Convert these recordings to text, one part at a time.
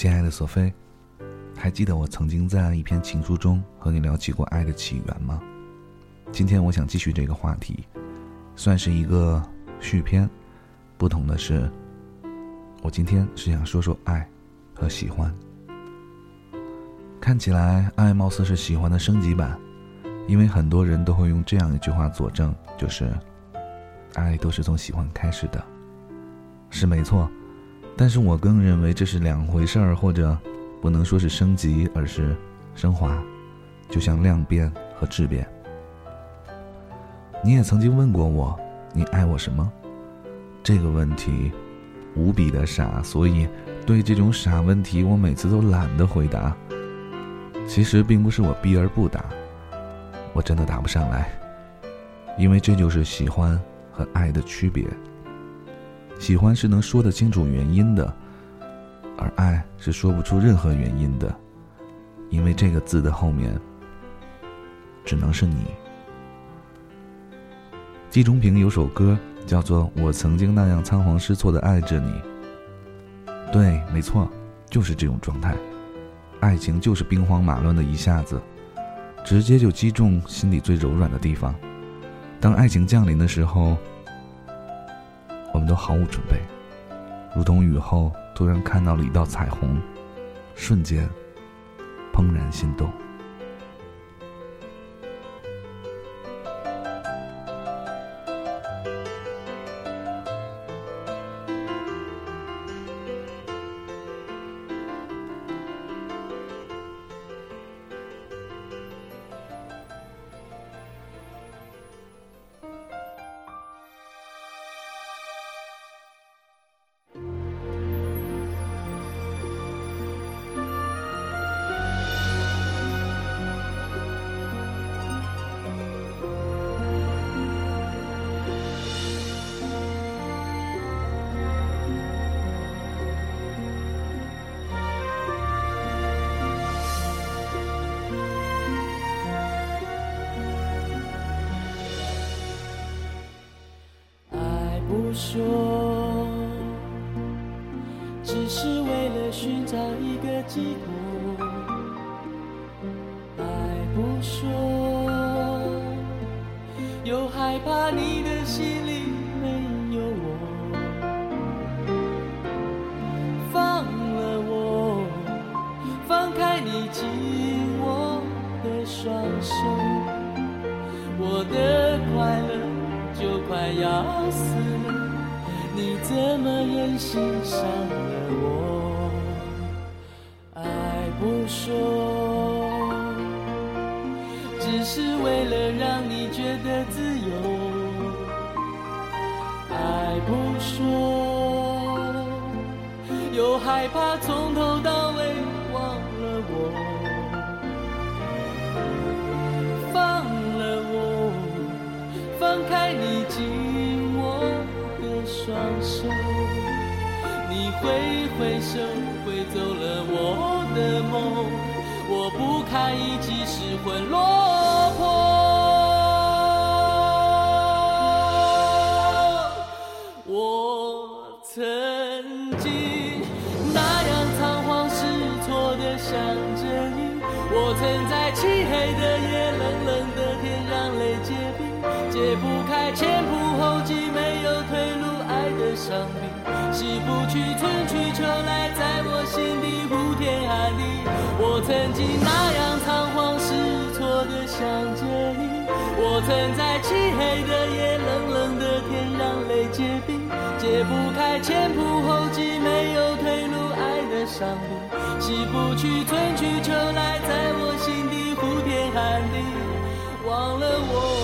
亲爱的索菲，还记得我曾经在一篇情书中和你聊起过爱的起源吗？今天我想继续这个话题，算是一个续篇。不同的是，我今天是想说说爱和喜欢。看起来，爱貌似是喜欢的升级版，因为很多人都会用这样一句话佐证，就是，爱都是从喜欢开始的，是没错。但是我更认为这是两回事儿，或者不能说是升级，而是升华，就像量变和质变。你也曾经问过我，你爱我什么？这个问题无比的傻，所以对这种傻问题，我每次都懒得回答。其实并不是我避而不答，我真的答不上来，因为这就是喜欢和爱的区别。喜欢是能说得清楚原因的，而爱是说不出任何原因的，因为这个字的后面只能是你。季中平有首歌叫做《我曾经那样仓皇失措的爱着你》，对，没错，就是这种状态。爱情就是兵荒马乱的一下子，直接就击中心里最柔软的地方。当爱情降临的时候。我们都毫无准备，如同雨后突然看到了一道彩虹，瞬间怦然心动。只是为了寻找一个寄托。爱不说，又害怕你的怎么忍心伤了我？爱不说，只是为了让你觉得自由。爱不说，又害怕从头到手，你挥挥手，挥走了我的梦，我不堪一击，失魂落魄。我曾经我曾经那样仓皇失措的想着你，我曾在漆黑的夜，冷冷的天，让泪结冰，解不开前仆后继，没有退路，爱的伤悲，洗不去春去秋来，在我心底呼天喊地，忘了我。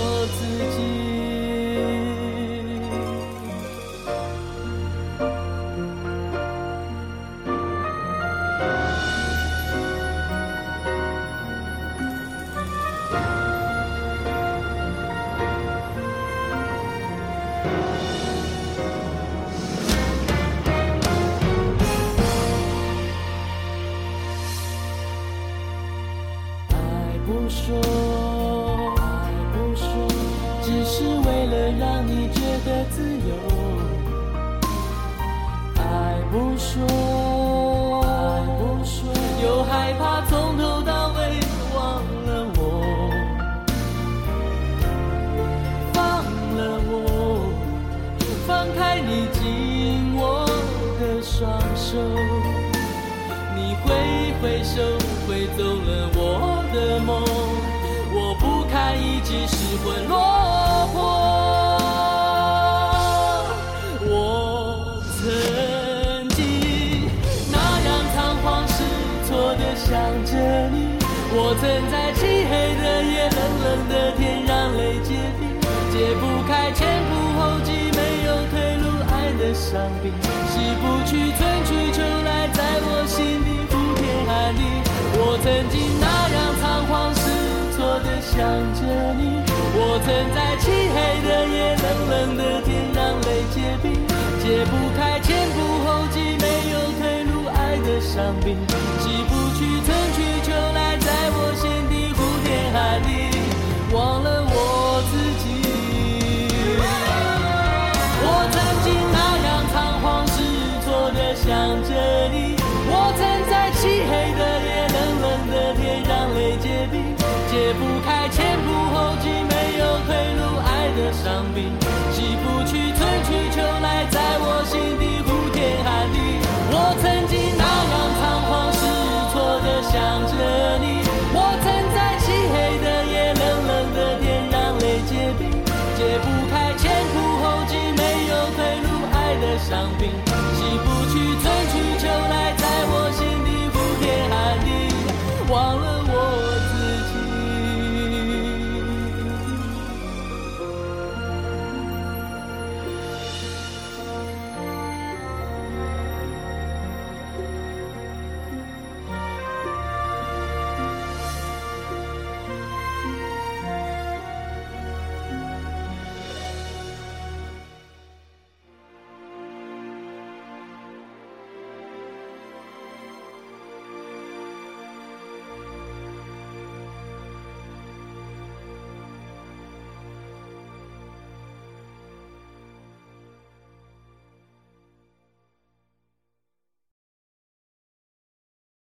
是为了让你觉得自由，爱不说，爱不说，又害怕从头到尾忘了我。放了我，放开你紧握的双手，你挥挥手挥走了我的梦，我不堪一击，失魂落。我曾在漆黑的夜，冷冷的天，让泪结冰，解不开前仆后继，没有退路，爱的伤病，洗不去，春去秋来，在我心底呼天喊地。我曾经那样仓皇失措的想着你，我曾在漆黑的夜，冷冷的天，让泪结冰，解不开前仆后继，没有退路，爱的伤病，洗不开前仆后继，没有退路，爱的伤病，洗不去，春去秋来，在我心底。